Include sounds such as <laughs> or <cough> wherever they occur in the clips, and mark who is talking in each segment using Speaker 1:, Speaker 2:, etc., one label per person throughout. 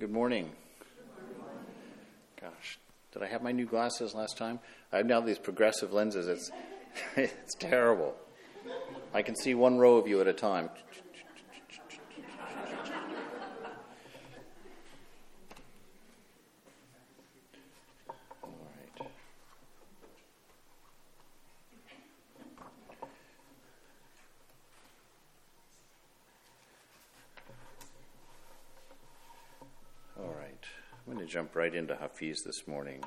Speaker 1: Good morning. Gosh, did I have my new glasses last time? I have now these progressive lenses. It's, <laughs> it's terrible. I can see one row of you at a time. All right. All right. I'm going to jump right into Hafiz this morning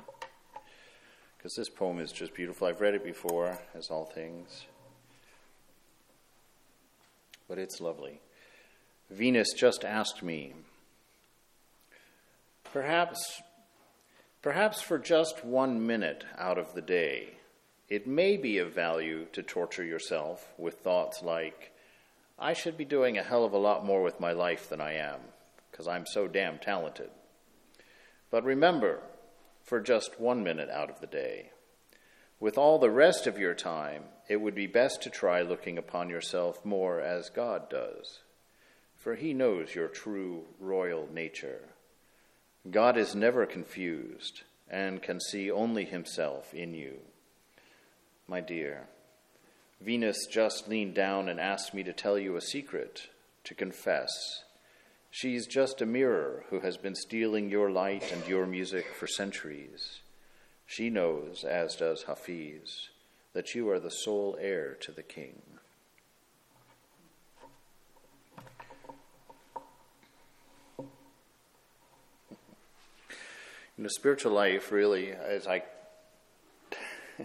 Speaker 1: because this poem is just beautiful. I've read it before, as all things, but it's lovely. Venus just asked me, perhaps, perhaps for just one minute out of the day, it may be of value to torture yourself with thoughts like, I should be doing a hell of a lot more with my life than I am, because I'm so damn talented. But remember, for just one minute out of the day, with all the rest of your time, it would be best to try looking upon yourself more as God does, for He knows your true royal nature. God is never confused and can see only Himself in you. My dear, Venus just leaned down and asked me to tell you a secret, to confess. She's just a mirror who has been stealing your light and your music for centuries. She knows, as does Hafiz, that you are the sole heir to the king. In the spiritual life, really, as I <laughs>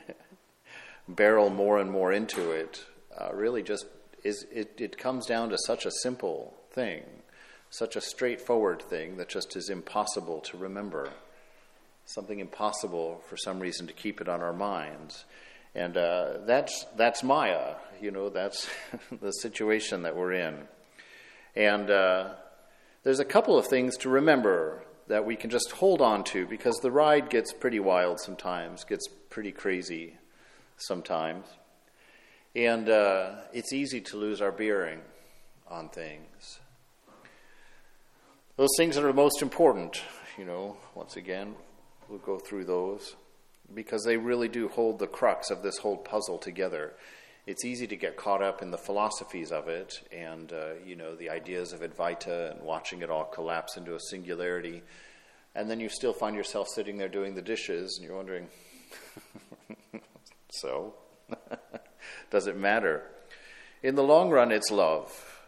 Speaker 1: barrel more and more into it, uh, really just is it, it comes down to such a simple thing, such a straightforward thing that just is impossible to remember something impossible for some reason to keep it on our minds. And uh, that's, that's Maya, you know, that's <laughs> the situation that we're in. And uh, there's a couple of things to remember that we can just hold on to because the ride gets pretty wild sometimes, gets pretty crazy sometimes. And uh, it's easy to lose our bearing on things. Those things that are most important, you know, once again, we'll go through those because they really do hold the crux of this whole puzzle together. It's easy to get caught up in the philosophies of it and, uh, you know, the ideas of Advaita and watching it all collapse into a singularity. And then you still find yourself sitting there doing the dishes and you're wondering, <laughs> so? <laughs> Does it matter? In the long run, it's love.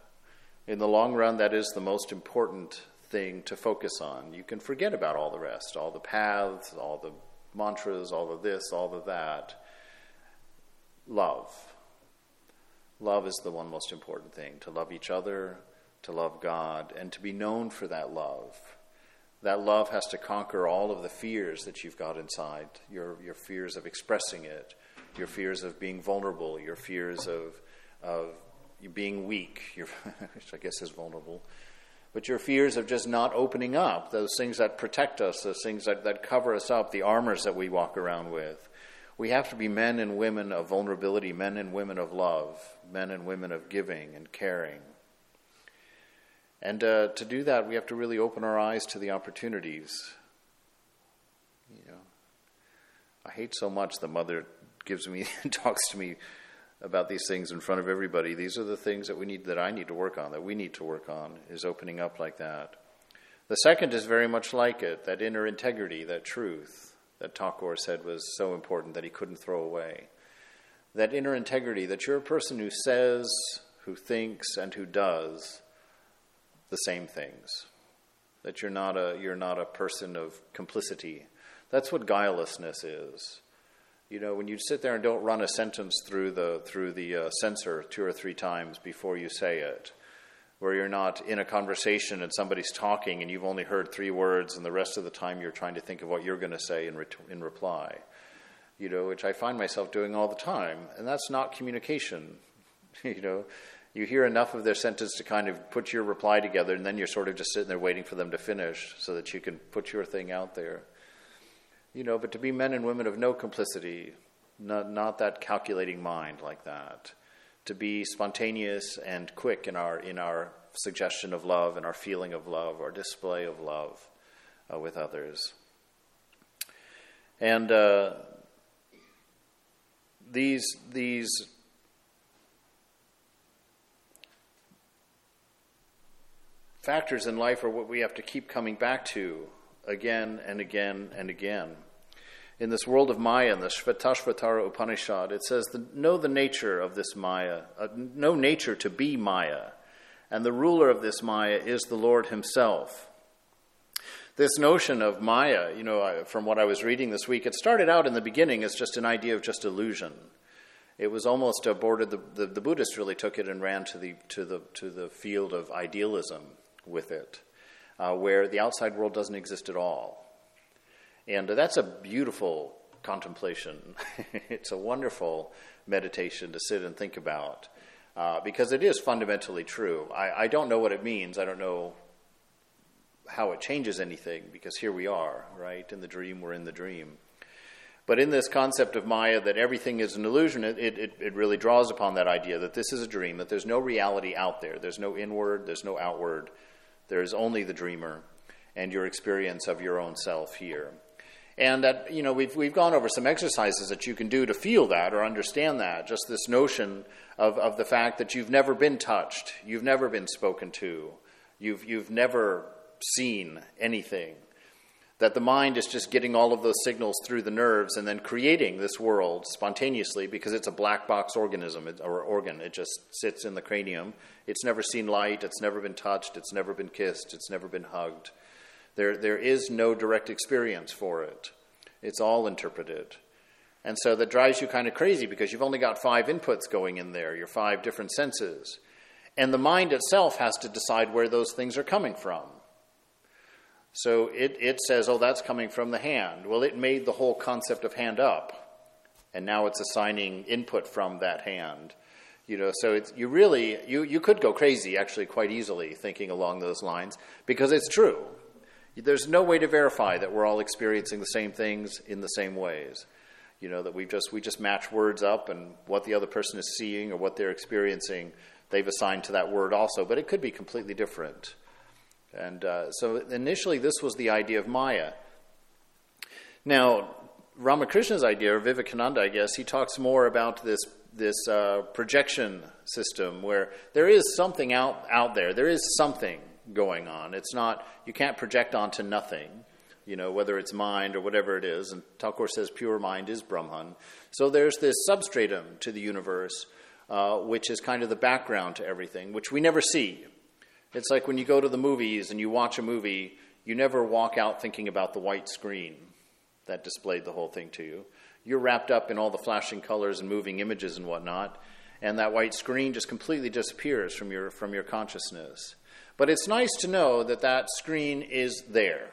Speaker 1: In the long run, that is the most important thing to focus on. You can forget about all the rest, all the paths, all the mantras, all of this, all of that. Love. Love is the one most important thing to love each other, to love God, and to be known for that love. That love has to conquer all of the fears that you've got inside your, your fears of expressing it, your fears of being vulnerable, your fears of, of being weak, <laughs> which I guess is vulnerable, but your fears of just not opening up, those things that protect us, those things that, that cover us up, the armors that we walk around with. We have to be men and women of vulnerability, men and women of love, men and women of giving and caring. And uh, to do that, we have to really open our eyes to the opportunities. You know, I hate so much the mother gives me <laughs> talks to me about these things in front of everybody. These are the things that we need, that I need to work on, that we need to work on, is opening up like that. The second is very much like it that inner integrity, that truth that Thakur said was so important that he couldn't throw away. That inner integrity, that you're a person who says, who thinks, and who does the same things. That you're not a, you're not a person of complicity. That's what guilelessness is. You know, when you sit there and don't run a sentence through the through the uh, censor two or three times before you say it, where you're not in a conversation and somebody's talking and you've only heard three words and the rest of the time you're trying to think of what you're going to say in, ret- in reply. You know, which I find myself doing all the time, and that's not communication. <laughs> you know, you hear enough of their sentence to kind of put your reply together, and then you're sort of just sitting there waiting for them to finish so that you can put your thing out there. You know, but to be men and women of no complicity, not, not that calculating mind like that. To be spontaneous and quick in our, in our suggestion of love and our feeling of love, our display of love. uh, with others. And uh, these, these factors in life are what we have to keep coming back to again and again and again. In this world of Maya, in the Shvetashvatara Upanishad, it says, Know the nature of this Maya, uh, know nature to be Maya, and the ruler of this Maya is the Lord Himself. This notion of Maya, you know, from what I was reading this week, it started out in the beginning as just an idea of just illusion. It was almost aborted. The, the, the Buddhists really took it and ran to the, to the, to the field of idealism with it, uh, where the outside world doesn't exist at all. And that's a beautiful contemplation. <laughs> it's a wonderful meditation to sit and think about uh, because it is fundamentally true. I, I don't know what it means. I don't know how it changes anything because here we are, right? In the dream, we're in the dream. But in this concept of Maya, that everything is an illusion, it, it, it really draws upon that idea that this is a dream, that there's no reality out there. There's no inward, there's no outward. There is only the dreamer and your experience of your own self here. And that, you know, we've, we've gone over some exercises that you can do to feel that or understand that. Just this notion of, of the fact that you've never been touched, you've never been spoken to, you've, you've never seen anything. That the mind is just getting all of those signals through the nerves and then creating this world spontaneously because it's a black box organism or organ. It just sits in the cranium it's never seen light, it's never been touched, it's never been kissed, it's never been hugged. There, there is no direct experience for it. It's all interpreted. And so that drives you kind of crazy because you've only got five inputs going in there, your five different senses. And the mind itself has to decide where those things are coming from. So it, it says, oh, that's coming from the hand. Well, it made the whole concept of hand up. And now it's assigning input from that hand. You know, so it's, you really, you, you could go crazy actually quite easily thinking along those lines because it's true. There's no way to verify that we're all experiencing the same things in the same ways. You know, that we just, we just match words up and what the other person is seeing or what they're experiencing, they've assigned to that word also, but it could be completely different. And uh, so initially, this was the idea of Maya. Now, Ramakrishna's idea, or Vivekananda, I guess, he talks more about this this uh, projection system where there is something out, out there. There is something going on. It's not, you can't project onto nothing, you know, whether it's mind or whatever it is. And Thakur says pure mind is Brahman. So there's this substratum to the universe, uh, which is kind of the background to everything, which we never see. It's like when you go to the movies and you watch a movie, you never walk out thinking about the white screen that displayed the whole thing to you you're wrapped up in all the flashing colors and moving images and whatnot, and that white screen just completely disappears from your, from your consciousness. But it's nice to know that that screen is there,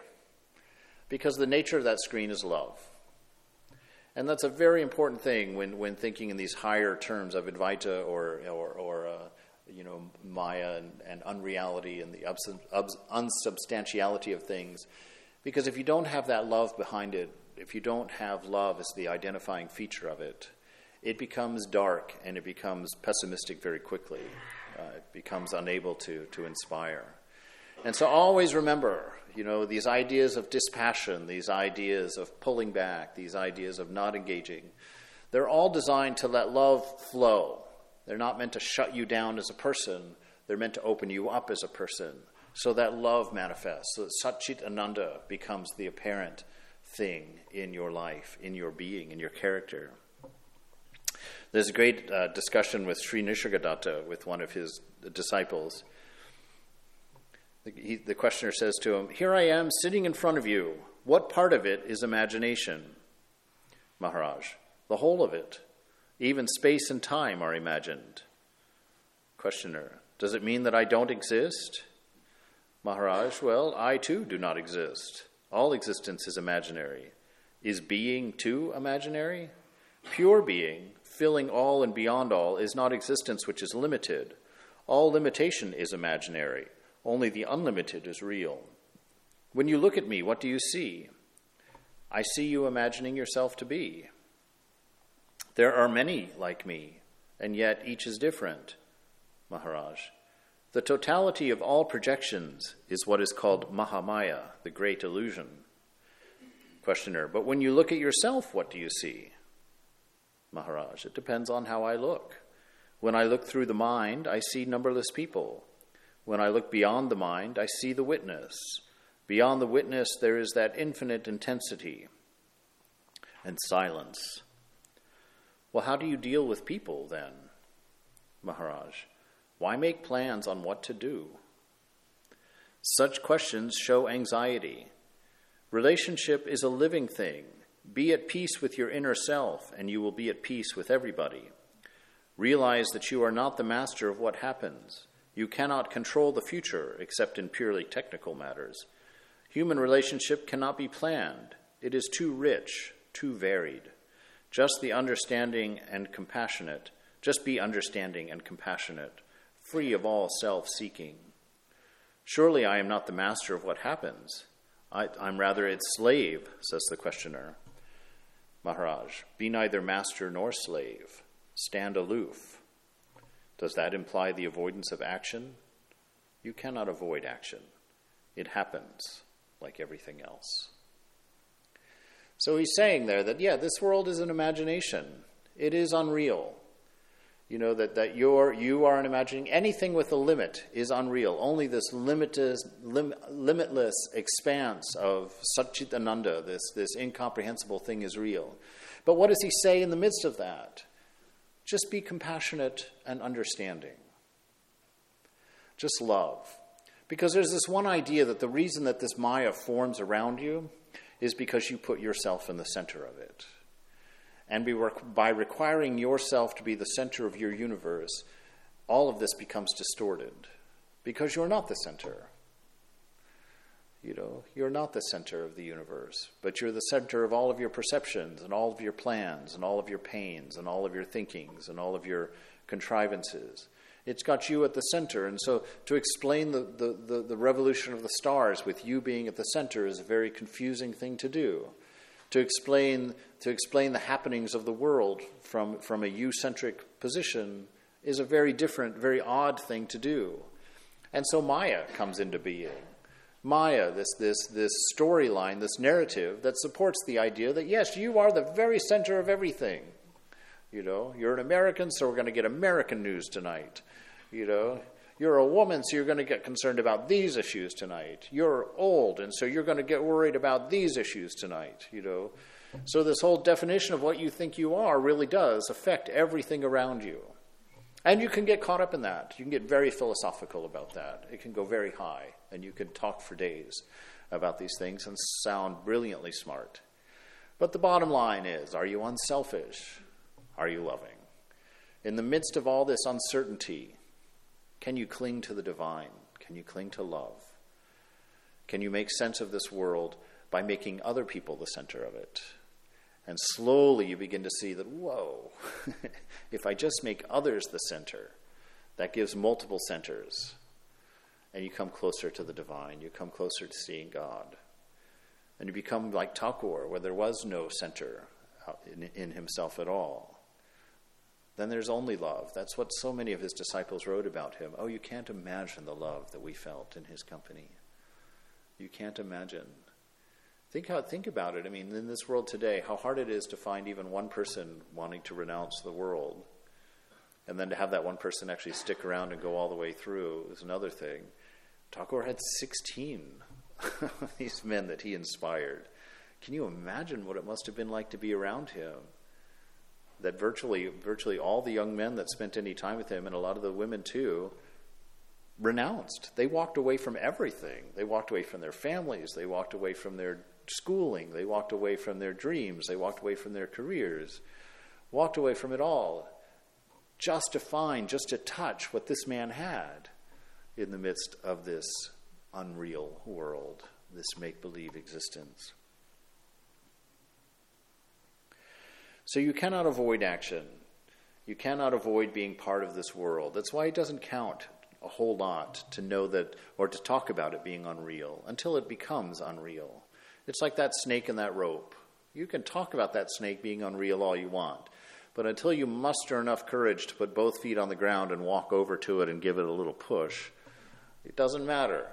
Speaker 1: because the nature of that screen is love. And that's a very important thing when, when thinking in these higher terms of Advaita or, or, or uh, you know, Maya and, and unreality and the unsubstantiality of things. Because if you don't have that love behind it, if you don't have love as the identifying feature of it, it becomes dark and it becomes pessimistic very quickly. Uh, it becomes unable to, to inspire. And so always remember, you know, these ideas of dispassion, these ideas of pulling back, these ideas of not engaging, they're all designed to let love flow. They're not meant to shut you down as a person, they're meant to open you up as a person so that love manifests, so that Satchit Ananda becomes the apparent thing in your life, in your being, in your character. There's a great uh, discussion with Sri Nisargadatta with one of his disciples. He, the questioner says to him, Here I am sitting in front of you. What part of it is imagination? Maharaj, the whole of it. Even space and time are imagined. Questioner, does it mean that I don't exist? Maharaj, well, I too do not exist. All existence is imaginary. Is being too imaginary? Pure being, filling all and beyond all, is not existence which is limited. All limitation is imaginary. Only the unlimited is real. When you look at me, what do you see? I see you imagining yourself to be. There are many like me, and yet each is different. Maharaj. The totality of all projections is what is called Mahamaya, the great illusion. Questioner, but when you look at yourself, what do you see? Maharaj, it depends on how I look. When I look through the mind, I see numberless people. When I look beyond the mind, I see the witness. Beyond the witness, there is that infinite intensity and silence. Well, how do you deal with people then, Maharaj? Why make plans on what to do? Such questions show anxiety. Relationship is a living thing. Be at peace with your inner self, and you will be at peace with everybody. Realize that you are not the master of what happens. You cannot control the future except in purely technical matters. Human relationship cannot be planned, it is too rich, too varied. Just the understanding and compassionate, just be understanding and compassionate, free of all self seeking. Surely I am not the master of what happens. I, am rather its slave, says the questioner. Maharaj, be neither master nor slave. Stand aloof. Does that imply the avoidance of action? You cannot avoid action. It happens like everything else. So he's saying there that, yeah, this world is an imagination. It is unreal. You know, that, that you're, you are an imagining anything with a limit is unreal. Only this limitless, lim, limitless expanse of Satchitananda, this, this incomprehensible thing, is real. But what does he say in the midst of that? Just be compassionate and understanding. Just love. Because there's this one idea that the reason that this Maya forms around you is because you put yourself in the center of it. And by requiring yourself to be the center of your universe, all of this becomes distorted because you're not the center. You know, you're not the center of the universe, but you're the center of all of your perceptions and all of your plans and all of your pains and all of your thinkings and all of your contrivances. It's got you at the center. And so to explain the, the, the, the, revolution of the stars with you being at the center is a very confusing thing to do. To explain, to explain the happenings of the world from, from a you centric position is a very different, very odd thing to do. And so Maya comes into being. Maya, this, this, this storyline, this narrative that supports the idea that yes, you are the very center of everything. You know, you're an American, so we're going to get American news tonight. You know, you're a woman, so you're going to get concerned about these issues tonight. You're old, and so you're going to get worried about these issues tonight. You know, so this whole definition of what you think you are really does affect everything around you. And you can get caught up in that. You can get very philosophical about that. It can go very high, and you can talk for days about these things and sound brilliantly smart. But the bottom line is are you unselfish? Are you loving? In the midst of all this uncertainty, can you cling to the divine? Can you cling to love? Can you make sense of this world by making other people the center of it? And slowly you begin to see that, whoa, <laughs> if I just make others the center, that gives multiple centers. And you come closer to the divine, you come closer to seeing God. And you become like Thakur, where there was no center uh, in, in himself at all then there's only love. That's what so many of his disciples wrote about him. Oh, you can't imagine the love that we felt in his company. You can't imagine. Think how think about it. I mean, in this world today, how hard it is to find even one person wanting to renounce the world. And then to have that one person actually stick around and go all the way through is another thing. Thakur had 16 <laughs> of these men that he inspired. Can you imagine what it must have been like to be around him? That virtually virtually all the young men that spent any time with him and a lot of the women too renounced. They walked away from everything. They walked away from their families. They walked away from their schooling. They walked away from their dreams. They walked away from their careers. Walked away from it all just to find just to touch what this man had in the midst of this unreal world this make believe existence So you cannot avoid action. You cannot avoid being part of this world. That's why it doesn't count a whole lot to know that or to talk about it being unreal until it becomes unreal. It's like that snake and that rope. You can talk about that snake being unreal all you want, but until you muster enough courage to put both feet on the ground and walk over to it and give it a little push, It doesn't matter.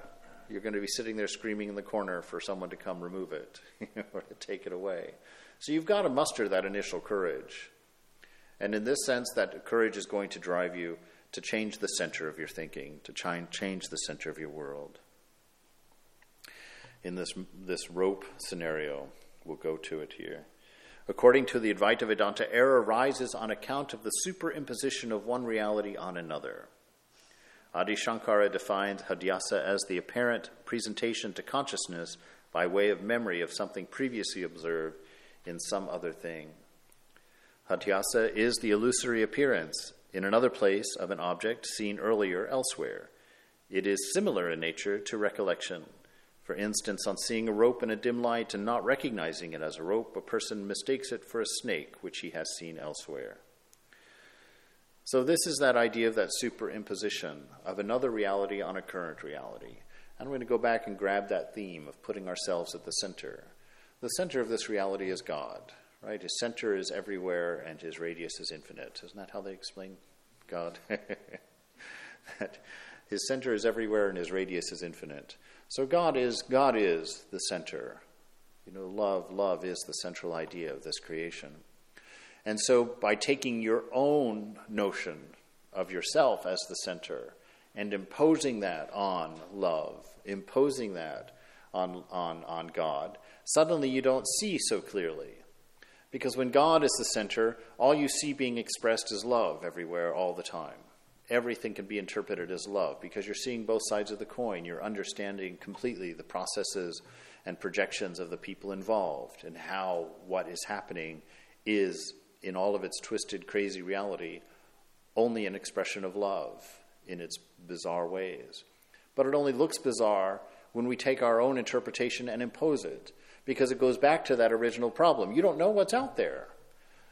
Speaker 1: You're going to be sitting there screaming in the corner for someone to come remove it <laughs> or to take it away. So you've got to muster that initial courage. And in this sense, that courage is going to drive you to change the center of your thinking, to change the center of your world. In this, this rope scenario, we'll go to it here. According to the Advaita Vedanta, error arises on account of the superimposition of one reality on another. Adi Shankara defines Adhyasa as the apparent presentation to consciousness by way of memory of something previously observed in some other thing. Adhyasa is the illusory appearance in another place of an object seen earlier elsewhere. It is similar in nature to recollection. For instance, on seeing a rope in a dim light and not recognizing it as a rope, a person mistakes it for a snake which he has seen elsewhere. So, this is that idea of that superimposition of another reality on a current reality. I'm going to go back and grab that theme of putting ourselves at the center. The center of this reality is God, right? His center is everywhere and his radius is infinite. Isn't that how they explain God? <laughs> that his center is everywhere and his radius is infinite. So God is God is the center. You know, love, love is the central idea of this creation. And so, by taking your own notion of yourself as the center and imposing that on love, imposing that on, on, on God, suddenly you don't see so clearly. Because when God is the center, all you see being expressed is love everywhere, all the time. Everything can be interpreted as love because you're seeing both sides of the coin. You're understanding completely the processes and projections of the people involved and how what is happening is in all of its twisted, crazy reality, only an expression of love in its bizarre ways. But it only looks bizarre when we take our own interpretation and impose it, because it goes back to that original problem. You don't know what's out there.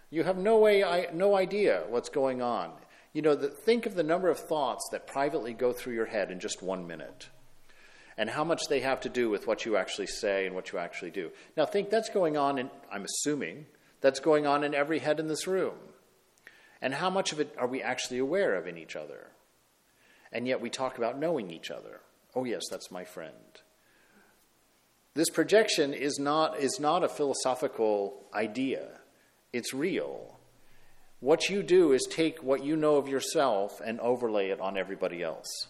Speaker 1: You have no way, no idea what's going on. You know, the, think of the number of thoughts that privately go through your head in just one minute, and how much they have to do with what you actually say and what you actually do. Now, think that's going on, in, I'm assuming, that's going on in every head in this room. And how much of it are we actually aware of in each other? And yet we talk about knowing each other. Oh, yes, that's my friend. This projection is not, is not a philosophical idea, it's real. What you do is take what you know of yourself and overlay it on everybody else.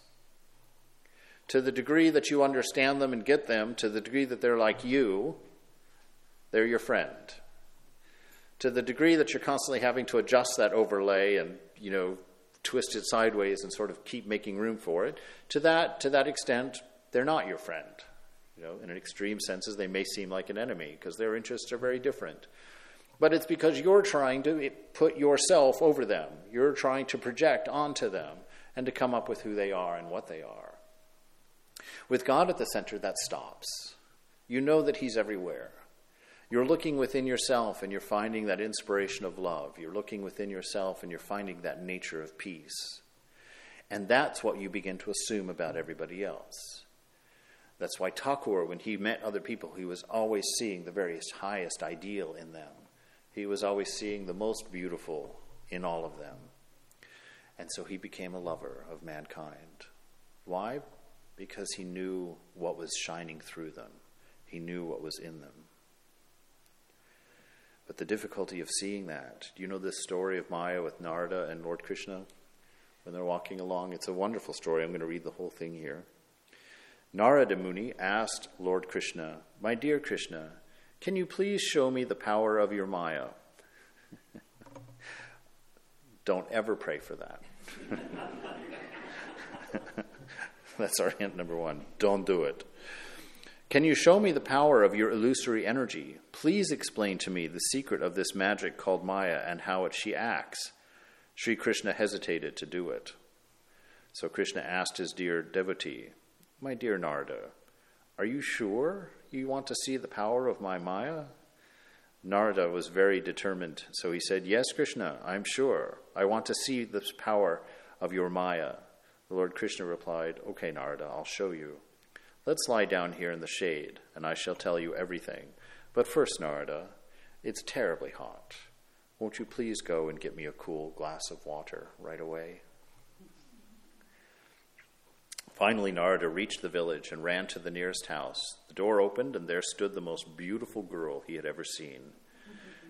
Speaker 1: To the degree that you understand them and get them, to the degree that they're like you, they're your friend to the degree that you're constantly having to adjust that overlay and you know twist it sideways and sort of keep making room for it to that to that extent they're not your friend you know in an extreme senses they may seem like an enemy because their interests are very different but it's because you're trying to put yourself over them you're trying to project onto them and to come up with who they are and what they are with god at the center that stops you know that he's everywhere you're looking within yourself and you're finding that inspiration of love. You're looking within yourself and you're finding that nature of peace. And that's what you begin to assume about everybody else. That's why Thakur, when he met other people, he was always seeing the very highest ideal in them. He was always seeing the most beautiful in all of them. And so he became a lover of mankind. Why? Because he knew what was shining through them, he knew what was in them. But the difficulty of seeing that. Do you know this story of Maya with Narada and Lord Krishna? When they're walking along, it's a wonderful story. I'm going to read the whole thing here. Narada Muni asked Lord Krishna, My dear Krishna, can you please show me the power of your Maya? <laughs> Don't ever pray for that. <laughs> That's our hint number one. Don't do it. Can you show me the power of your illusory energy? Please explain to me the secret of this magic called Maya and how it she acts. Sri Krishna hesitated to do it. So Krishna asked his dear devotee, My dear Narada, are you sure you want to see the power of my Maya? Narada was very determined, so he said, Yes, Krishna, I'm sure. I want to see this power of your Maya. The Lord Krishna replied, Okay, Narada, I'll show you. Let's lie down here in the shade, and I shall tell you everything. But first, Narada, it's terribly hot. Won't you please go and get me a cool glass of water right away? Finally, Narada reached the village and ran to the nearest house. The door opened, and there stood the most beautiful girl he had ever seen.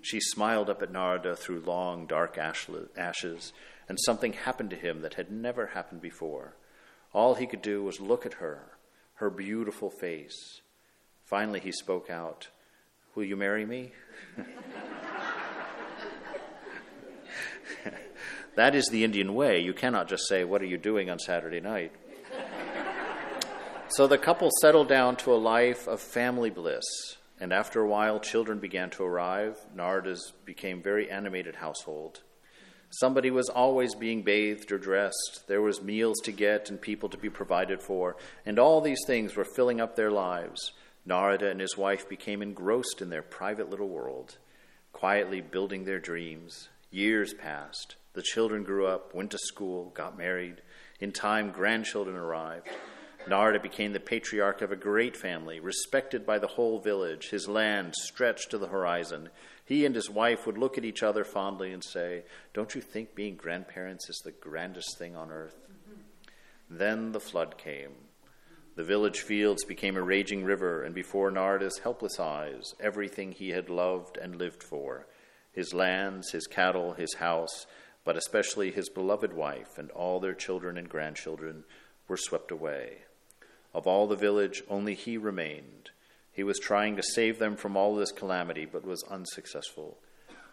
Speaker 1: She smiled up at Narada through long, dark ashes, and something happened to him that had never happened before. All he could do was look at her, her beautiful face. Finally, he spoke out, Will you marry me? <laughs> that is the Indian way. You cannot just say, What are you doing on Saturday night? So the couple settled down to a life of family bliss. And after a while, children began to arrive. Narada's became very animated household. Somebody was always being bathed or dressed. There was meals to get and people to be provided for, and all these things were filling up their lives. Narada and his wife became engrossed in their private little world, quietly building their dreams. Years passed. The children grew up, went to school, got married. In time, grandchildren arrived. Narada became the patriarch of a great family, respected by the whole village. His land stretched to the horizon. He and his wife would look at each other fondly and say, Don't you think being grandparents is the grandest thing on earth? Then the flood came. The village fields became a raging river, and before Narada's helpless eyes, everything he had loved and lived for his lands, his cattle, his house, but especially his beloved wife and all their children and grandchildren were swept away. Of all the village, only he remained. He was trying to save them from all this calamity, but was unsuccessful.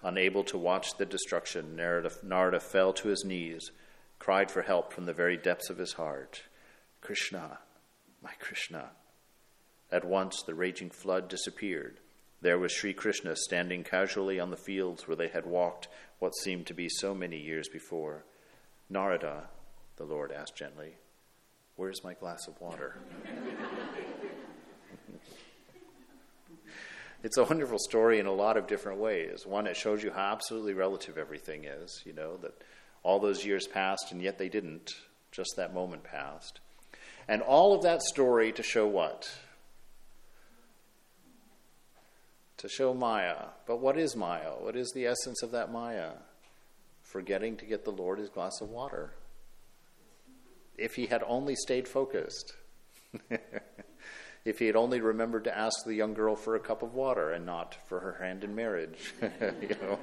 Speaker 1: Unable to watch the destruction, Narada, fell to his knees, cried for help from the very depths of his heart Krishna, my Krishna. At once the raging flood disappeared. There was Sri Krishna standing casually on the fields where they had walked what seemed to be so many years before. Narada, the Lord asked gently, Where's my glass of water? it's a wonderful story in a lot of different ways. One, it shows you how absolutely relative everything is, you know, that all those years passed and yet they didn't, just that moment passed. And all of that story to show what? To show Maya. But what is Maya? What is the essence of that Maya? Forgetting to get the Lord his glass of water. If he had only stayed focused. <laughs> if he had only remembered to ask the young girl for a cup of water and not for her hand in marriage. <laughs> you know?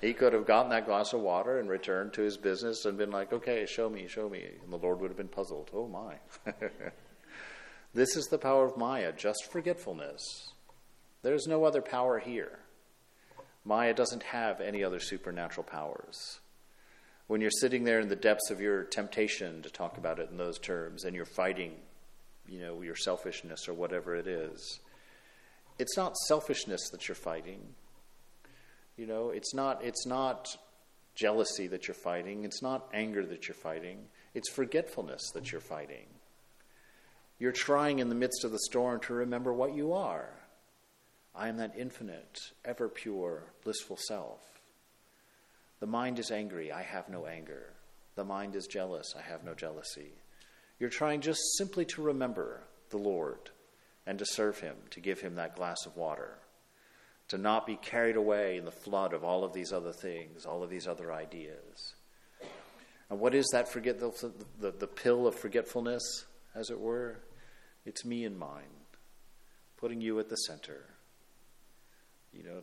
Speaker 1: He could have gotten that glass of water and returned to his business and been like, okay, show me, show me. And the Lord would have been puzzled. Oh, my. <laughs> this is the power of Maya, just forgetfulness. There's no other power here. Maya doesn't have any other supernatural powers. When you're sitting there in the depths of your temptation to talk about it in those terms and you're fighting, you know, your selfishness or whatever it is, it's not selfishness that you're fighting. You know, it's not it's not jealousy that you're fighting, it's not anger that you're fighting, it's forgetfulness that you're fighting. You're trying in the midst of the storm to remember what you are. I am that infinite, ever pure, blissful self. The mind is angry, I have no anger. The mind is jealous, I have no jealousy. You're trying just simply to remember the Lord and to serve Him, to give Him that glass of water to not be carried away in the flood of all of these other things, all of these other ideas. And what is that forget the, the, the pill of forgetfulness, as it were? It's me and mine, putting you at the center. You know,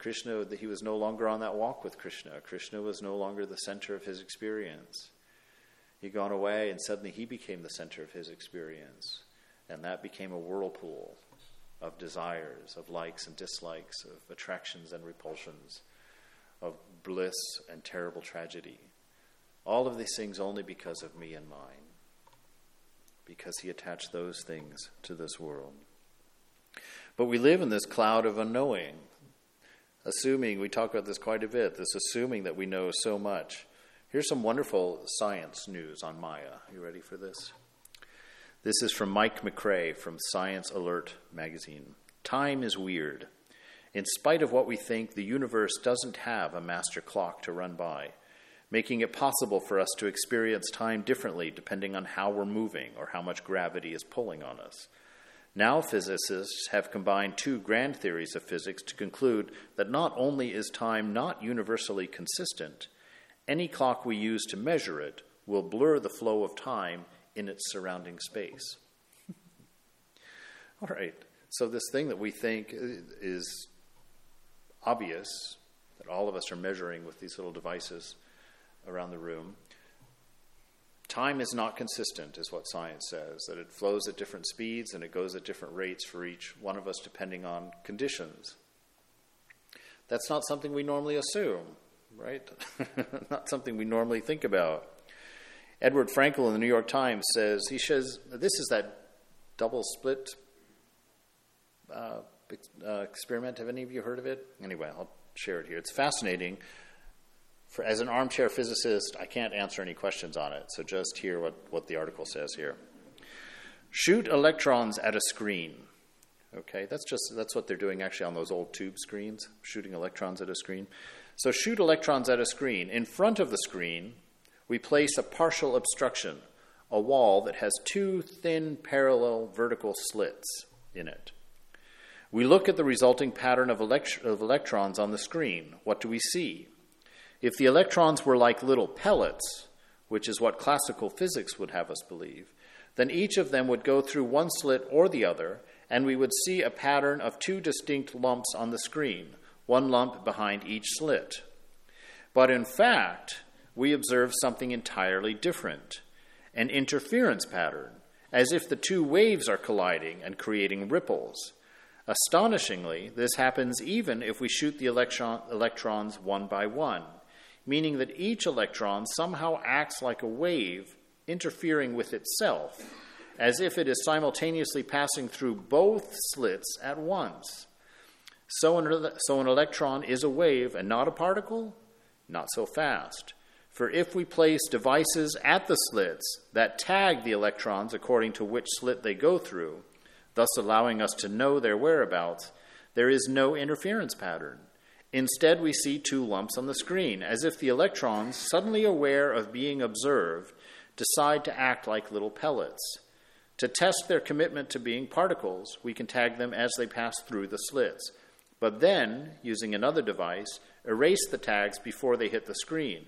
Speaker 1: Krishna, he was no longer on that walk with Krishna. Krishna was no longer the center of his experience. He'd gone away, and suddenly he became the center of his experience. And that became a whirlpool of desires, of likes and dislikes, of attractions and repulsions, of bliss and terrible tragedy. All of these things only because of me and mine, because he attached those things to this world. But we live in this cloud of unknowing, assuming, we talk about this quite a bit, this assuming that we know so much. Here's some wonderful science news on Maya. You ready for this? This is from Mike McRae from Science Alert magazine. Time is weird. In spite of what we think, the universe doesn't have a master clock to run by, making it possible for us to experience time differently depending on how we're moving or how much gravity is pulling on us. Now, physicists have combined two grand theories of physics to conclude that not only is time not universally consistent, any clock we use to measure it will blur the flow of time in its surrounding space. <laughs> All right. So, this thing that we think is obvious, that all of us are measuring with these little devices around the room, time is not consistent, is what science says, that it flows at different speeds and it goes at different rates for each one of us depending on conditions. That's not something we normally assume, right? <laughs> not something we normally think about. Edward Frenkel in the New York Times says, he says, this is that double slit uh, uh, experiment. Have any of you heard of it? Anyway, I'll share it here. It's fascinating. For, as an armchair physicist, I can't answer any questions on it, so just hear what, what the article says here. Shoot electrons at a screen. Okay, that's just that's what they're doing actually on those old tube screens, shooting electrons at a screen. So shoot electrons at a screen. In front of the screen, we place a partial obstruction, a wall that has two thin parallel vertical slits in it. We look at the resulting pattern of, elect- of electrons on the screen. What do we see? If the electrons were like little pellets, which is what classical physics would have us believe, then each of them would go through one slit or the other, and we would see a pattern of two distinct lumps on the screen, one lump behind each slit. But in fact, we observe something entirely different an interference pattern, as if the two waves are colliding and creating ripples. Astonishingly, this happens even if we shoot the electron, electrons one by one, meaning that each electron somehow acts like a wave interfering with itself, as if it is simultaneously passing through both slits at once. So an, so an electron is a wave and not a particle? Not so fast. For if we place devices at the slits that tag the electrons according to which slit they go through, thus allowing us to know their whereabouts, there is no interference pattern. Instead, we see two lumps on the screen, as if the electrons, suddenly aware of being observed, decide to act like little pellets. To test their commitment to being particles, we can tag them as they pass through the slits, but then, using another device, erase the tags before they hit the screen.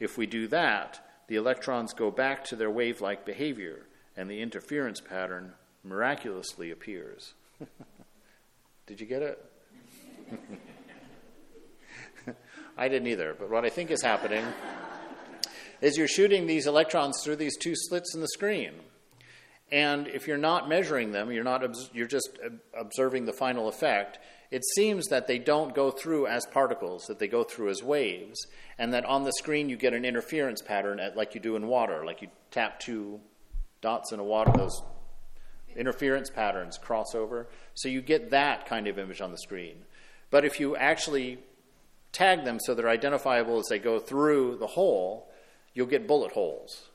Speaker 1: If we do that, the electrons go back to their wave like behavior, and the interference pattern miraculously appears. <laughs> Did you get it? <laughs> I didn't either, but what I think is happening is you're shooting these electrons through these two slits in the screen. And if you're not measuring them, you're, not, you're just observing the final effect, it seems that they don't go through as particles, that they go through as waves, and that on the screen you get an interference pattern at, like you do in water, like you tap two dots in a water, those interference patterns cross over. So you get that kind of image on the screen. But if you actually tag them so they're identifiable as they go through the hole, you'll get bullet holes.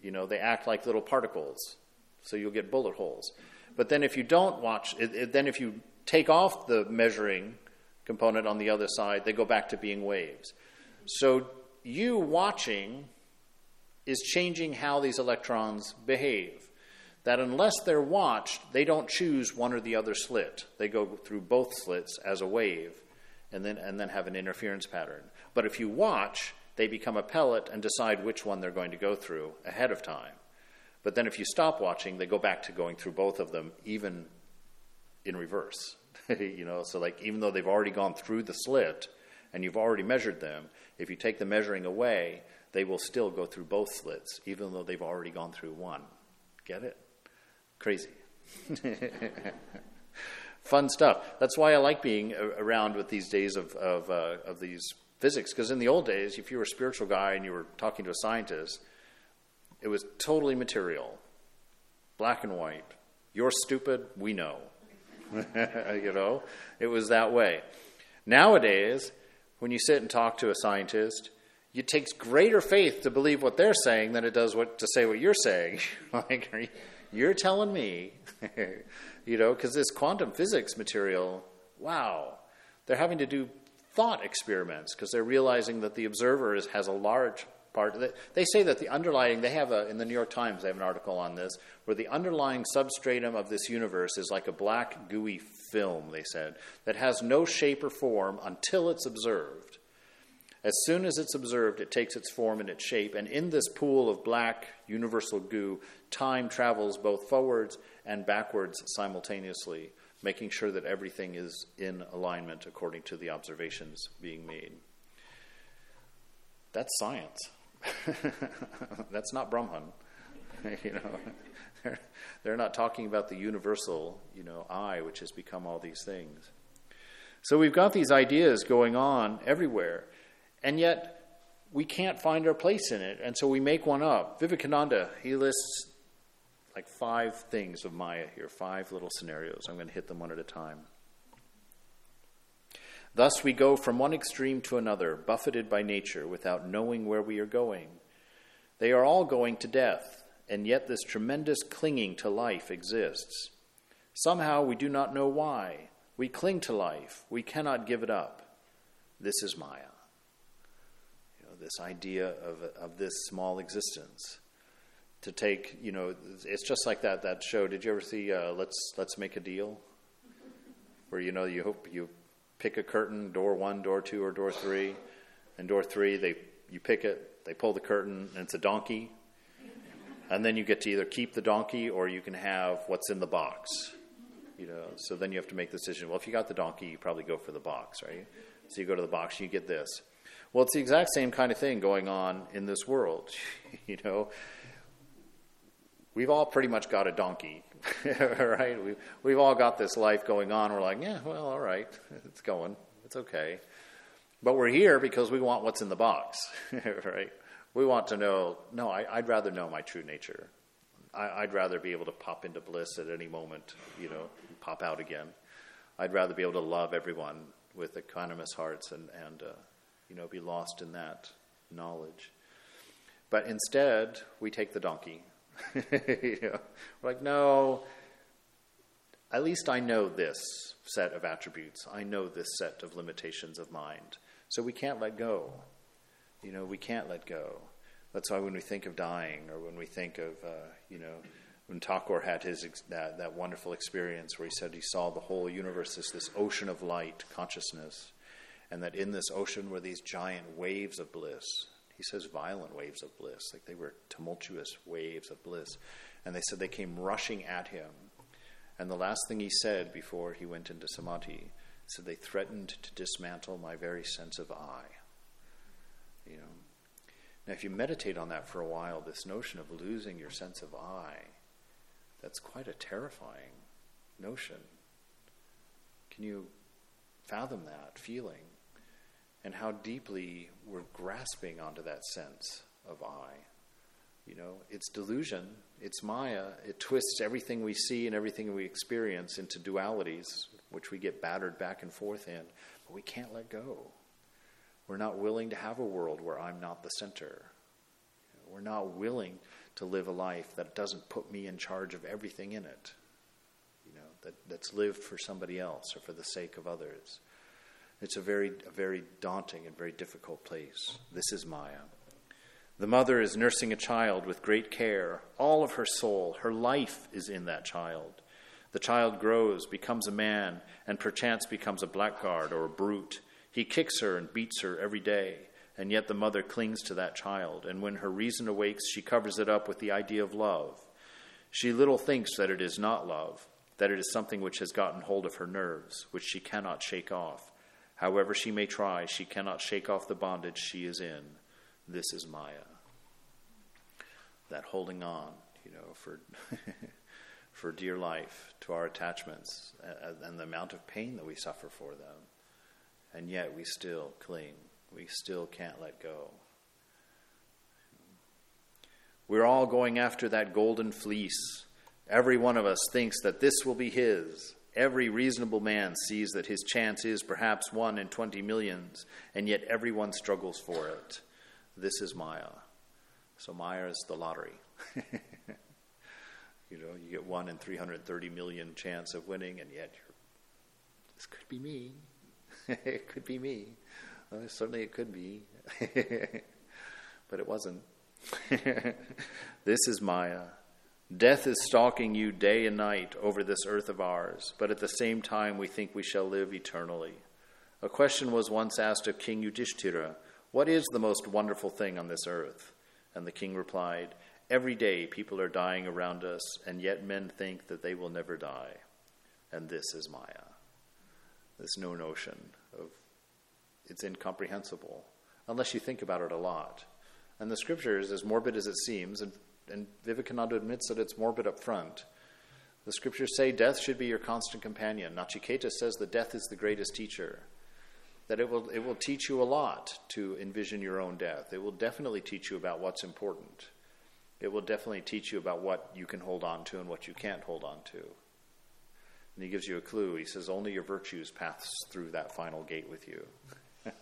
Speaker 1: You know, they act like little particles. So you'll get bullet holes. But then if you don't watch, it, it, then if you take off the measuring component on the other side, they go back to being waves. So you watching is changing how these electrons behave that unless they're watched, they don't choose one or the other slit. They go through both slits as a wave and then, and then have an interference pattern. But if you watch, they become a pellet and decide which one they're going to go through ahead of time. But then if you stop watching, they go back to going through both of them, even in reverse. <laughs> you know, so like even though they've already gone through the slit and you've already measured them, if you take the measuring away, they will still go through both slits, even though they've already gone through one. Get it? Crazy. <laughs> Fun stuff. That's why I like being around with these days of, of, uh, of these physics, because in the old days, if you were a spiritual guy and you were talking to a scientist, it was totally material, black and white. You're stupid, we know. <laughs> you know, it was that way. Nowadays, when you sit and talk to a scientist, it takes greater faith to believe what they're saying than it does what, to say what you're saying. <laughs> like, you, you're telling me, <laughs> you know, because this quantum physics material, wow, they're having to do thought experiments because they're realizing that the observer is, has a large part. They say that the underlying, they have a, in the New York Times, they have an article on this, where the underlying substratum of this universe is like a black, gooey film, they said, that has no shape or form until it's observed. As soon as it's observed, it takes its form and its shape, and in this pool of black universal goo, time travels both forwards and backwards simultaneously, making sure that everything is in alignment according to the observations being made. That's science. <laughs> That's not Brahman. <laughs> you know, they're, they're not talking about the universal, you know, I, which has become all these things. So we've got these ideas going on everywhere, and yet we can't find our place in it, and so we make one up. Vivekananda, he lists like five things of Maya here, five little scenarios. I'm going to hit them one at a time. Thus we go from one extreme to another, buffeted by nature, without knowing where we are going. They are all going to death, and yet this tremendous clinging to life exists. Somehow we do not know why. We cling to life, we cannot give it up. This is Maya. You know, this idea of, of this small existence. To take, you know, it's just like that that show. Did you ever see uh, Let's Let's Make a Deal? Where you know you hope you pick a curtain, door one, door two, or door three, and door three they you pick it, they pull the curtain, and it's a donkey, and then you get to either keep the donkey or you can have what's in the box. You know, so then you have to make the decision. Well, if you got the donkey, you probably go for the box, right? So you go to the box, you get this. Well, it's the exact same kind of thing going on in this world. <laughs> you know, we've all pretty much got a donkey, <laughs> right? We've, we've all got this life going on. We're like, yeah, well, all right, it's going, it's okay. But we're here because we want what's in the box, <laughs> right? We want to know, no, I, would rather know my true nature. I, would rather be able to pop into bliss at any moment, you know, pop out again. I'd rather be able to love everyone with equanimous hearts and, and uh, you know, be lost in that knowledge. But instead, we take the donkey. <laughs> we're like, no, at least I know this set of attributes. I know this set of limitations of mind. So we can't let go. You know, we can't let go. That's why when we think of dying, or when we think of, uh, you know, when Thakur had his that, that wonderful experience where he said he saw the whole universe as this ocean of light, consciousness, and that in this ocean were these giant waves of bliss. He says violent waves of bliss, like they were tumultuous waves of bliss. And they said they came rushing at him. And the last thing he said before he went into samadhi said they threatened to dismantle my very sense of I. You know, now, if you meditate on that for a while, this notion of losing your sense of I, that's quite a terrifying notion. Can you fathom that feeling? And how deeply we're grasping onto that sense of I. You know, it's delusion, it's Maya. It twists everything we see and everything we experience into dualities, which we get battered back and forth in. But we can't let go. We're not willing to have a world where I'm not the center. We're not willing to live a life that doesn't put me in charge of everything in it. You know, that, that's lived for somebody else or for the sake of others. It's a very, a very daunting and very difficult place. This is Maya. The mother is nursing a child with great care. All of her soul, her life is in that child. The child grows, becomes a man, and perchance becomes a blackguard or a brute. He kicks her and beats her every day, and yet the mother clings to that child, and when her reason awakes, she covers it up with the idea of love. She little thinks that it is not love, that it is something which has gotten hold of her nerves, which she cannot shake off. However, she may try, she cannot shake off the bondage she is in. This is Maya. That holding on, you know, for, <laughs> for dear life to our attachments and the amount of pain that we suffer for them and yet we still cling. We still can't let go. We're all going after that golden fleece. Every one of us thinks that this will be his. Every reasonable man sees that his chance is perhaps one in 20 millions, and yet everyone struggles for it. This is Maya. So Maya is the lottery. <laughs> you know, you get one in 330 million chance of winning, and yet this could be me. <laughs> it could be me. Well, certainly it could be. <laughs> but it wasn't. this is Maya. Death is stalking you day and night over this earth of ours, but at the same time we think we shall live eternally. A question was once asked of King Yudhishthira What is the most wonderful thing on this earth? And the king replied, Every day people are dying around us, and yet men think that they will never die. And this is Maya. This no notion of it's incomprehensible unless you think about it a lot. And the scriptures, as morbid as it seems, and, and Vivekananda admits that it's morbid up front, the scriptures say death should be your constant companion. Nachiketa says that death is the greatest teacher. That it will, it will teach you a lot to envision your own death. It will definitely teach you about what's important. It will definitely teach you about what you can hold on to and what you can't hold on to. And he gives you a clue. He says, Only your virtues pass through that final gate with you. <laughs>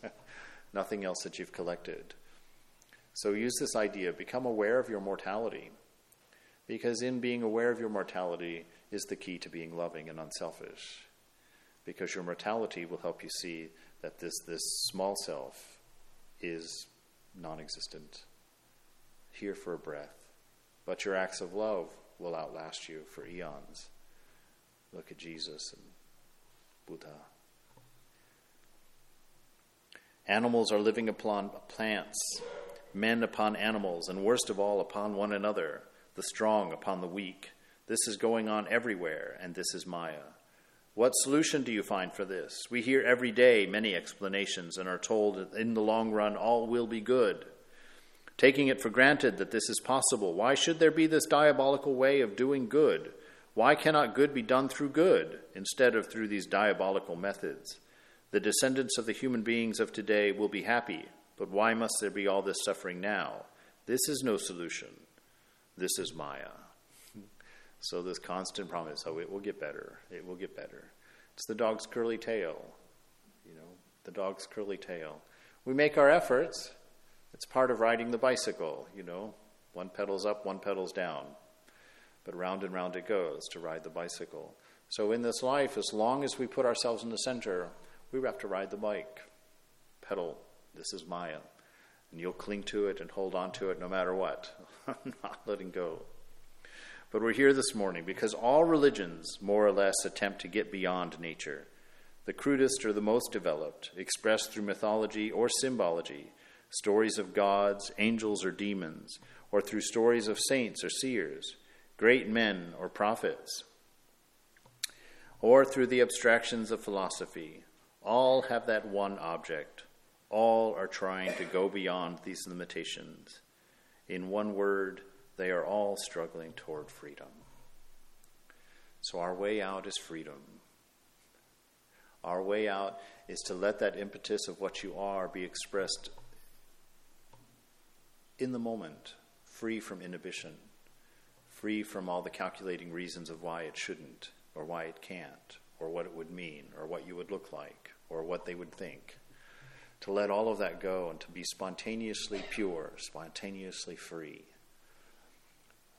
Speaker 1: Nothing else that you've collected. So use this idea become aware of your mortality. Because in being aware of your mortality is the key to being loving and unselfish. Because your mortality will help you see that this, this small self is non existent, here for a breath. But your acts of love will outlast you for eons. Look at Jesus and Buddha. Animals are living upon plants, men upon animals, and worst of all, upon one another, the strong upon the weak. This is going on everywhere, and this is Maya. What solution do you find for this? We hear every day many explanations and are told that in the long run all will be good. Taking it for granted that this is possible, why should there be this diabolical way of doing good? Why cannot good be done through good instead of through these diabolical methods? The descendants of the human beings of today will be happy, but why must there be all this suffering now? This is no solution. This is Maya. <laughs> So, this constant promise oh, it will get better. It will get better. It's the dog's curly tail. You know, the dog's curly tail. We make our efforts. It's part of riding the bicycle, you know. One pedal's up, one pedal's down. But round and round it goes to ride the bicycle. So, in this life, as long as we put ourselves in the center, we have to ride the bike, pedal. This is Maya. And you'll cling to it and hold on to it no matter what. <laughs> I'm not letting go. But we're here this morning because all religions, more or less, attempt to get beyond nature. The crudest or the most developed, expressed through mythology or symbology, stories of gods, angels, or demons, or through stories of saints or seers, great men or prophets, or through the abstractions of philosophy, all have that one object. All are trying to go beyond these limitations. In one word, they are all struggling toward freedom. So, our way out is freedom. Our way out is to let that impetus of what you are be expressed in the moment, free from inhibition, free from all the calculating reasons of why it shouldn't, or why it can't, or what it would mean, or what you would look like, or what they would think. To let all of that go and to be spontaneously pure, spontaneously free.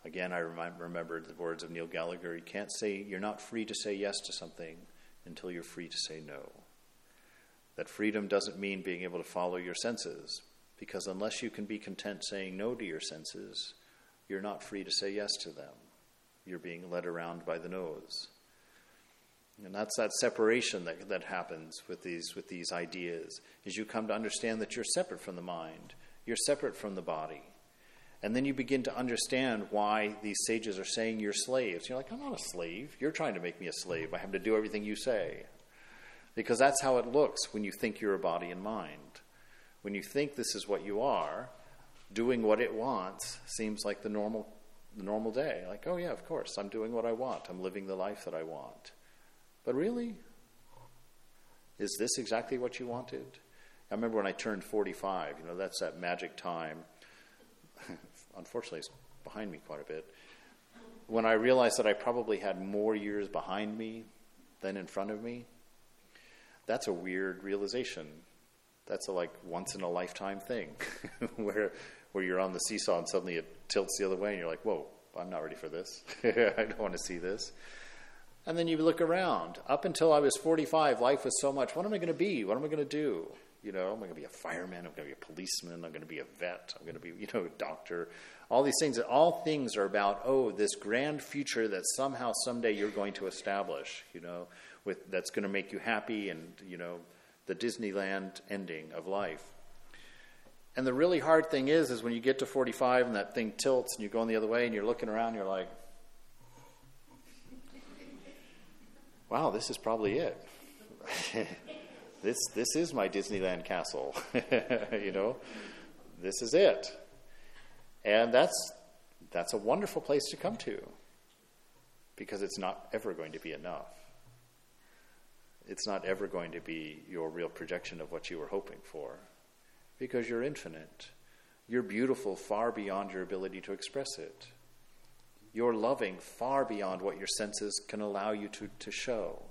Speaker 1: Again, I remind, remembered the words of Neil Gallagher. You can't say, you're not free to say yes to something until you're free to say no. That freedom doesn't mean being able to follow your senses, because unless you can be content saying no to your senses, you're not free to say yes to them. You're being led around by the nose. And that's that separation that, that happens with these, with these ideas, is you come to understand that you're separate from the mind, you're separate from the body. And then you begin to understand why these sages are saying you're slaves. You're like, I'm not a slave. You're trying to make me a slave. I have to do everything you say. Because that's how it looks when you think you're a body and mind. When you think this is what you are, doing what it wants seems like the normal, the normal day. Like, oh, yeah, of course, I'm doing what I want. I'm living the life that I want. But really? Is this exactly what you wanted? I remember when I turned 45, you know, that's that magic time. <laughs> Unfortunately, it's behind me quite a bit. When I realized that I probably had more years behind me than in front of me, that's a weird realization. That's a like once in a lifetime thing <laughs> where where you're on the seesaw and suddenly it tilts the other way and you're like, "Whoa, I'm not ready for this. <laughs> I don't want to see this." And then you look around. Up until I was 45, life was so much. What am I going to be? What am I going to do? You know, am I going to be a fireman? I'm going to be a policeman. I'm going to be a vet. I'm going to be, you know, a doctor. All these things. All things are about, oh, this grand future that somehow, someday you're going to establish, you know, with, that's going to make you happy and, you know, the Disneyland ending of life. And the really hard thing is, is when you get to 45 and that thing tilts and you're going the other way and you're looking around, you're like, wow, this is probably it. <laughs> this, this is my Disneyland castle. <laughs> you know, this is it. And that's, that's a wonderful place to come to because it's not ever going to be enough. It's not ever going to be your real projection of what you were hoping for because you're infinite. You're beautiful far beyond your ability to express it. You're loving far beyond what your senses can allow you to, to show.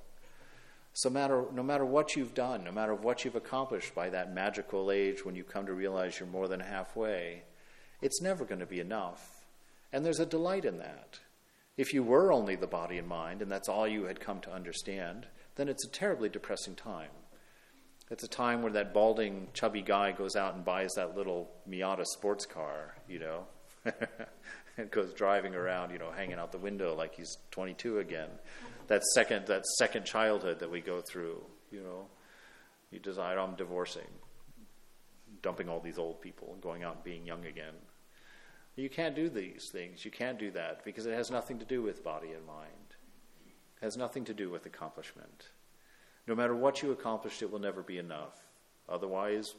Speaker 1: So matter, no matter what you've done, no matter what you've accomplished by that magical age when you come to realize you're more than halfway, it's never going to be enough. And there's a delight in that. If you were only the body and mind, and that's all you had come to understand, then it's a terribly depressing time. It's a time where that balding, chubby guy goes out and buys that little Miata sports car, you know, and goes driving around, you know, hanging out the window like he's 22 again. That second, that second childhood that we go through, you know, you decide I'm divorcing, dumping all these old people going out and being young again. You can't do these things. You can't do that because it has nothing to do with body and mind. It has nothing to do with accomplishment. No matter what you accomplished, it will never be enough. Otherwise,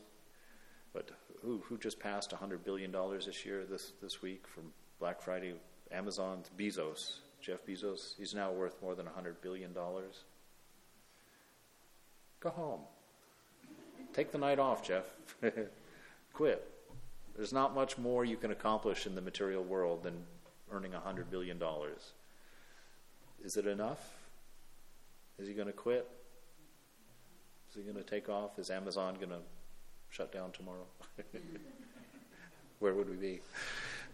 Speaker 1: but who, who just passed $100 billion this year, this, this week from Black Friday? Amazon's Bezos, Jeff Bezos. He's now worth more than $100 billion. Go home. Take the night off, Jeff. <laughs> Quit. There's not much more you can accomplish in the material world than earning $100 billion. Is it enough? Is he going to quit? Is he going to take off? Is Amazon going to shut down tomorrow? <laughs> Where would we be?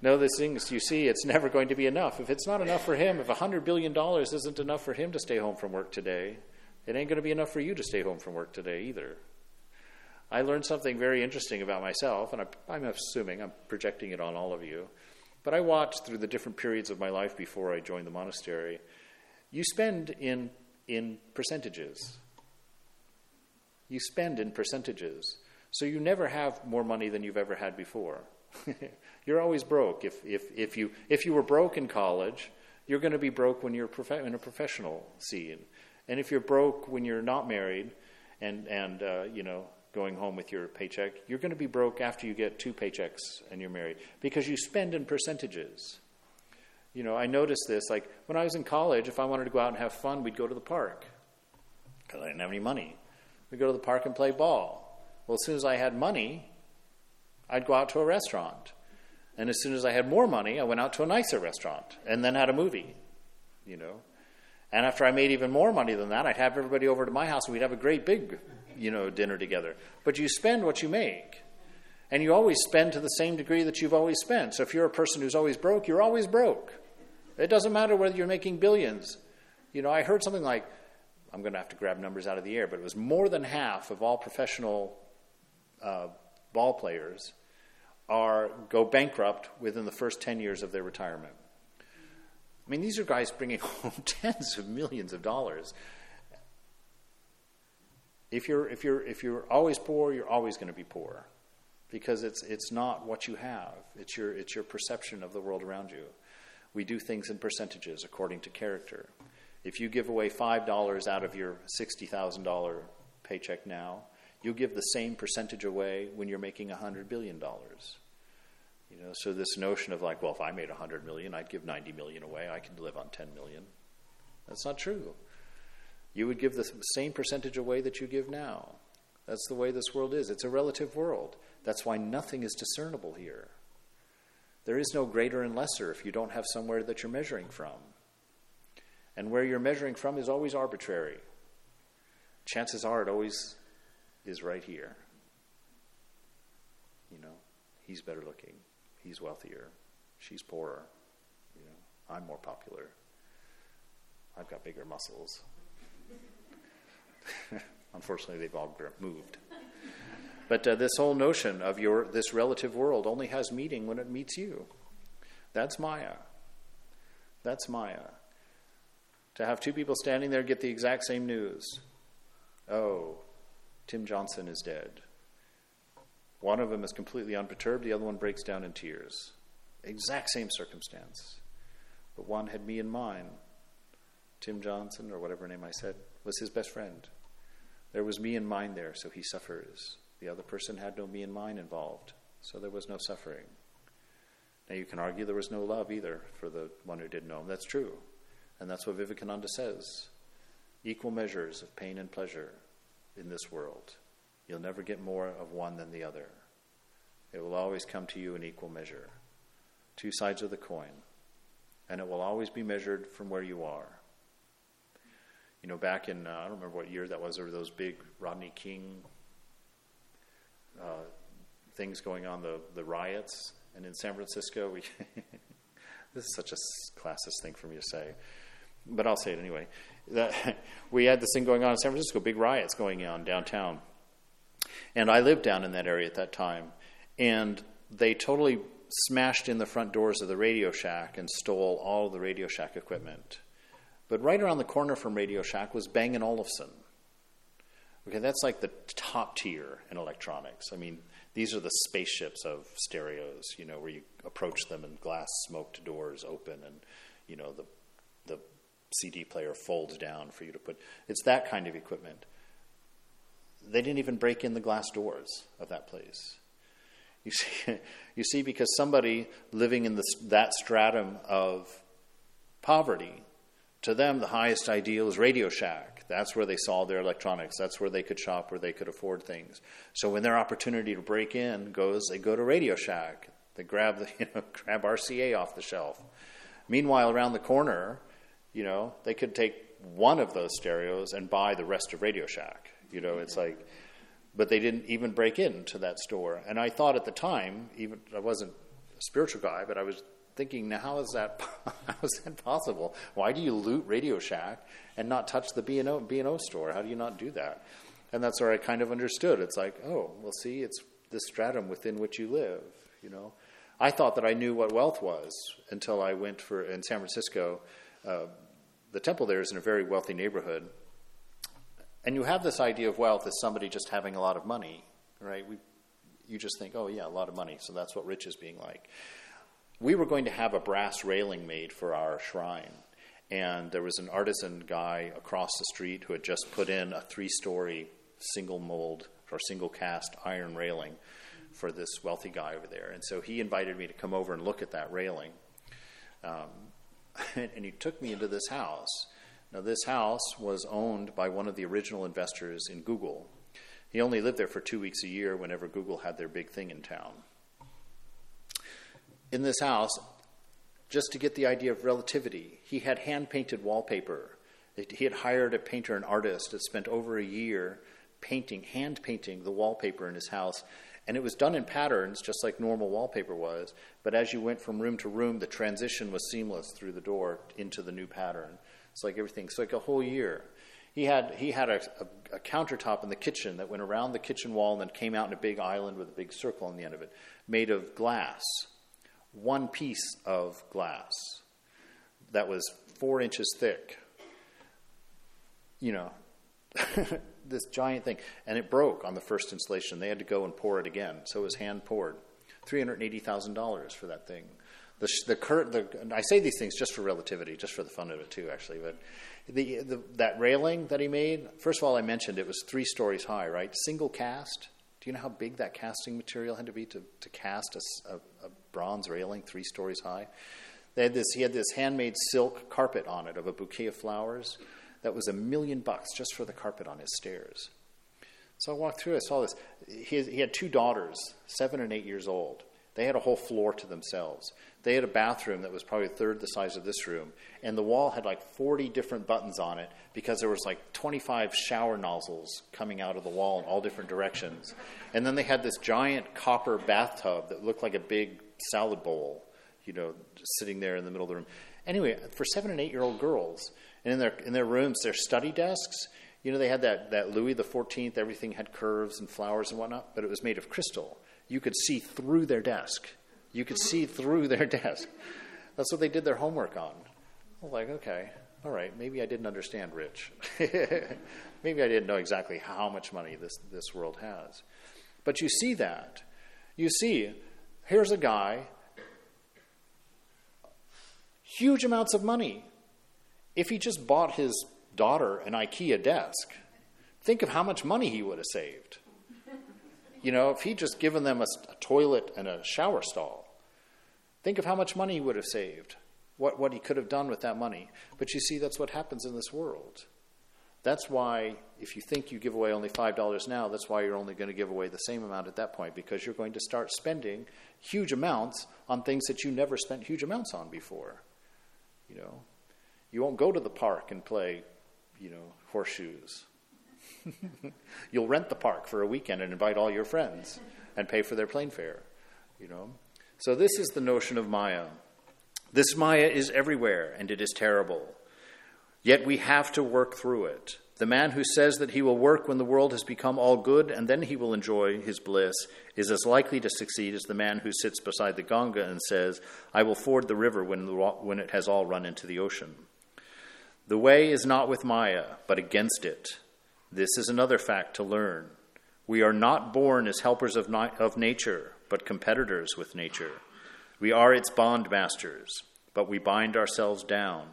Speaker 1: No, these things you see, it's never going to be enough. If it's not enough for him, if $100 billion isn't enough for him to stay home from work today, it ain't going to be enough for you to stay home from work today either. I learned something very interesting about myself, and I'm assuming I'm projecting it on all of you. But I watched through the different periods of my life before I joined the monastery. You spend in, in percentages you spend in percentages. So you never have more money than you've ever had before. <laughs> you're always broke. If, if, if, you, if you were broke in college, you're going to be broke when you're prof- in a professional scene. And if you're broke when you're not married and, and uh, you know, going home with your paycheck, you're going to be broke after you get two paychecks and you're married because you spend in percentages. You know, I noticed this. Like when I was in college, if I wanted to go out and have fun, we'd go to the park because I didn't have any money. We'd go to the park and play ball. Well, as soon as I had money, I'd go out to a restaurant. And as soon as I had more money, I went out to a nicer restaurant and then had a movie, you know. And after I made even more money than that, I'd have everybody over to my house and we'd have a great big, you know, dinner together. But you spend what you make. And you always spend to the same degree that you've always spent. So if you're a person who's always broke, you're always broke. It doesn't matter whether you're making billions. You know, I heard something like I'm going to have to grab numbers out of the air, but it was more than half of all professional uh, ball players are go bankrupt within the first 10 years of their retirement. I mean, these are guys bringing <laughs> home tens of millions of dollars. If you're, if you're, if you're always poor, you're always going to be poor because it's, it's not what you have, it's your, it's your perception of the world around you. We do things in percentages according to character. If you give away $5 out of your $60,000 paycheck now, you'll give the same percentage away when you're making $100 billion. You know, so this notion of like, well, if I made 100 million, I'd give 90 million away. I can live on 10 million. That's not true. You would give the same percentage away that you give now. That's the way this world is. It's a relative world. That's why nothing is discernible here. There is no greater and lesser if you don't have somewhere that you're measuring from. And where you're measuring from is always arbitrary. Chances are it always is right here. You know, he's better looking, he's wealthier, she's poorer. You know, I'm more popular. I've got bigger muscles. <laughs> Unfortunately, they've all moved. But uh, this whole notion of your this relative world only has meaning when it meets you. That's Maya. That's Maya to have two people standing there get the exact same news. Oh, Tim Johnson is dead. One of them is completely unperturbed, the other one breaks down in tears. Exact same circumstance. But one had me in mind. Tim Johnson, or whatever name I said, was his best friend. There was me in mind there, so he suffers. The other person had no me in mind involved, so there was no suffering. Now you can argue there was no love either for the one who didn't know him. That's true. And that's what Vivekananda says. Equal measures of pain and pleasure in this world. You'll never get more of one than the other. It will always come to you in equal measure. Two sides of the coin. And it will always be measured from where you are. You know, back in, uh, I don't remember what year that was, there were those big Rodney King uh, things going on, the, the riots. And in San Francisco, we <laughs> this is such a classist thing for me to say, but I'll say it anyway. That <laughs> we had this thing going on in San Francisco, big riots going on downtown, and I lived down in that area at that time, and they totally smashed in the front doors of the Radio Shack and stole all the Radio Shack equipment. But right around the corner from Radio Shack was Bang & Olufsen. Okay, that's like the top tier in electronics. I mean, these are the spaceships of stereos, you know, where you approach them and glass smoked doors open and, you know, the CD player folds down for you to put. It's that kind of equipment. They didn't even break in the glass doors of that place. You see, <laughs> you see because somebody living in that stratum of poverty, to them the highest ideal is Radio Shack that's where they saw their electronics. That's where they could shop, where they could afford things. So when their opportunity to break in goes, they go to Radio Shack. They grab the <laughs> you know grab RCA off the shelf. Meanwhile, around the corner, you know, they could take one of those stereos and buy the rest of Radio Shack. You know, it's like, but they didn't even break into that store. And I thought at the time, even I wasn't a spiritual guy, but I was thinking, now how is that <laughs> how is that possible? Why do you loot Radio Shack and not touch the B and O B and O store? How do you not do that? And that's where I kind of understood. It's like, oh, well, see, it's the stratum within which you live. You know, I thought that I knew what wealth was until I went for in San Francisco. Uh, the temple there is in a very wealthy neighborhood, and you have this idea of wealth as somebody just having a lot of money, right? We, you just think, oh yeah, a lot of money, so that's what rich is being like we were going to have a brass railing made for our shrine. And there was an artisan guy across the street who had just put in a three story single mold or single cast iron railing for this wealthy guy over there. And so he invited me to come over and look at that railing. Um, <laughs> and, he took me into this house. Now, this house was owned by one of the original investors in Google. He only lived there for two weeks a year whenever Google had their big thing in town in this house just to get the idea of relativity. He had hand painted wallpaper. He had hired a painter and artist that spent over a year painting, hand painting the wallpaper in his house. And it was done in patterns, just like normal wallpaper was. But as you went from room to room, the transition was seamless through the door into the new pattern. It's like everything. It's like a whole year. He had he had a, a, a countertop in the kitchen that went around the kitchen wall and then came out in a big island with a big circle on the end of it, made of glass one piece of glass that was four inches thick. You know, <laughs> this giant thing. And it broke on the first installation. They had to go and pour it again. So it was hand poured. $380,000 for that thing. The, the, cur- the, I say these things just for relativity, just for the fun of it too, actually. But the, the, that railing that he made, first of all, I mentioned it was three stories high, right? Single cast. Do you know how big that casting material had to be to, to cast a, a, a bronze railing three stories high? They had this, he had this handmade silk carpet on it of a bouquet of flowers that was a million bucks just for the carpet on his stairs. So I walked through, I saw this. He, he had two daughters, seven and eight years old. They had a whole floor to themselves. They had a bathroom that was probably a third the size of this room, and the wall had like 40 different buttons on it because there was like 25 shower nozzles coming out of the wall in all different directions. And then they had this giant copper bathtub that looked like a big salad bowl, you know, sitting there in the middle of the room. Anyway, for seven and eight year old girls, and in their in their rooms, their study desks, you know, they had that, that Louis the Fourteenth. Everything had curves and flowers and whatnot, but it was made of crystal. You could see through their desk you could see through their <laughs> desk. That's what they did their homework on. I'm like, okay, all right, maybe I didn't understand rich. <laughs> maybe I didn't know exactly how much money this, this world has. But you see that. You see, here's a guy, huge amounts of money. If he just bought his daughter an IKEA desk, think of how much money he would have saved. You know, if he'd just given them a, a toilet and a shower stall, think of how much money he would have saved, what, what he could have done with that money. But you see, that's what happens in this world. That's why, if you think you give away only $5 now, that's why you're only going to give away the same amount at that point, because you're going to start spending huge amounts on things that you never spent huge amounts on before. You know, you won't go to the park and play, you know, horseshoes. <laughs> You'll rent the park for a weekend and invite all your friends and pay for their plane fare, you know. So this is the notion of Maya. This Maya is everywhere and it is terrible. Yet we have to work through it. The man who says that he will work when the world has become all good and then he will enjoy his bliss is as likely to succeed as the man who sits beside the Ganga and says, I will ford the river when, the, when it has all run into the ocean. The way is not with Maya, but against it. This is another fact to learn. We are not born as helpers of, of nature, but competitors with nature. We are its bondmasters, but we bind ourselves down.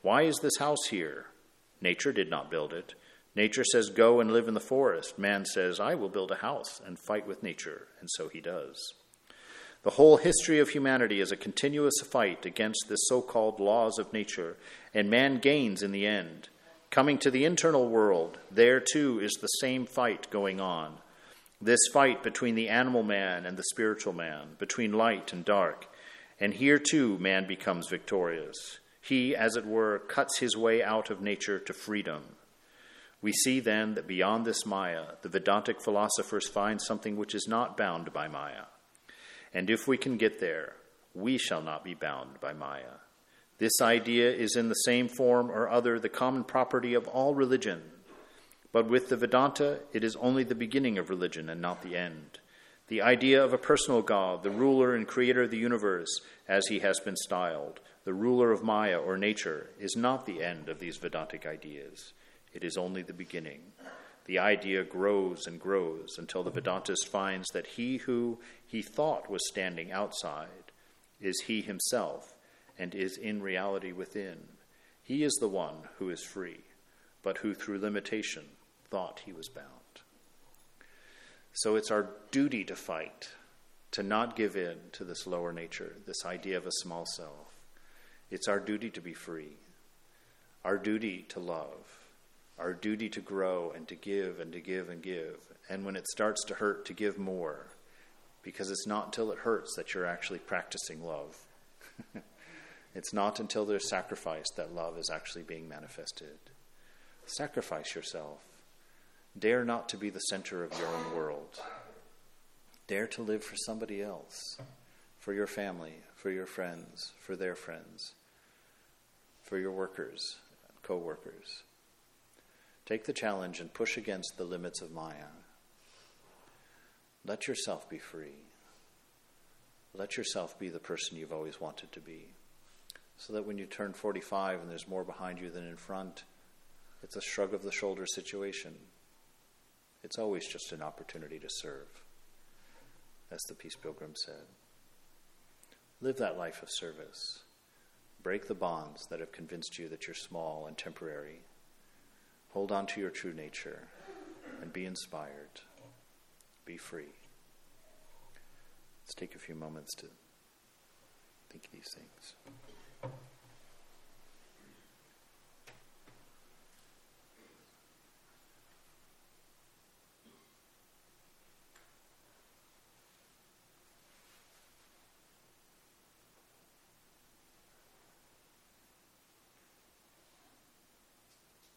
Speaker 1: Why is this house here? Nature did not build it. Nature says, Go and live in the forest. Man says, I will build a house and fight with nature, and so he does. The whole history of humanity is a continuous fight against the so called laws of nature, and man gains in the end. Coming to the internal world, there too is the same fight going on. This fight between the animal man and the spiritual man, between light and dark. And here too man becomes victorious. He, as it were, cuts his way out of nature to freedom. We see then that beyond this Maya, the Vedantic philosophers find something which is not bound by Maya. And if we can get there, we shall not be bound by Maya. This idea is in the same form or other the common property of all religion. But with the Vedanta, it is only the beginning of religion and not the end. The idea of a personal God, the ruler and creator of the universe, as he has been styled, the ruler of Maya or nature, is not the end of these Vedantic ideas. It is only the beginning. The idea grows and grows until the Vedantist finds that he who he thought was standing outside is he himself and is in reality within. He is the one who is free, but who through limitation thought he was bound. So it's our duty to fight, to not give in to this lower nature, this idea of a small self. It's our duty to be free, our duty to love, our duty to grow and to give and to give and give. And when it starts to hurt, to give more, because it's not until it hurts that you're actually practicing love. <laughs> it's not until there's sacrifice that love is actually being manifested. Sacrifice yourself. Dare not to be the center of your own world. Dare to live for somebody else, for your family, for your friends, for their friends, for your workers, co workers. Take the challenge and push against the limits of Maya. Let yourself be free. Let yourself be the person you've always wanted to be. So that when you turn 45 and there's more behind you than in front, it's a shrug of the shoulder situation. It's always just an opportunity to serve, as the Peace Pilgrim said. Live that life of service. Break the bonds that have convinced you that you're small and temporary. Hold on to your true nature and be inspired. Be free. Let's take a few moments to think these things.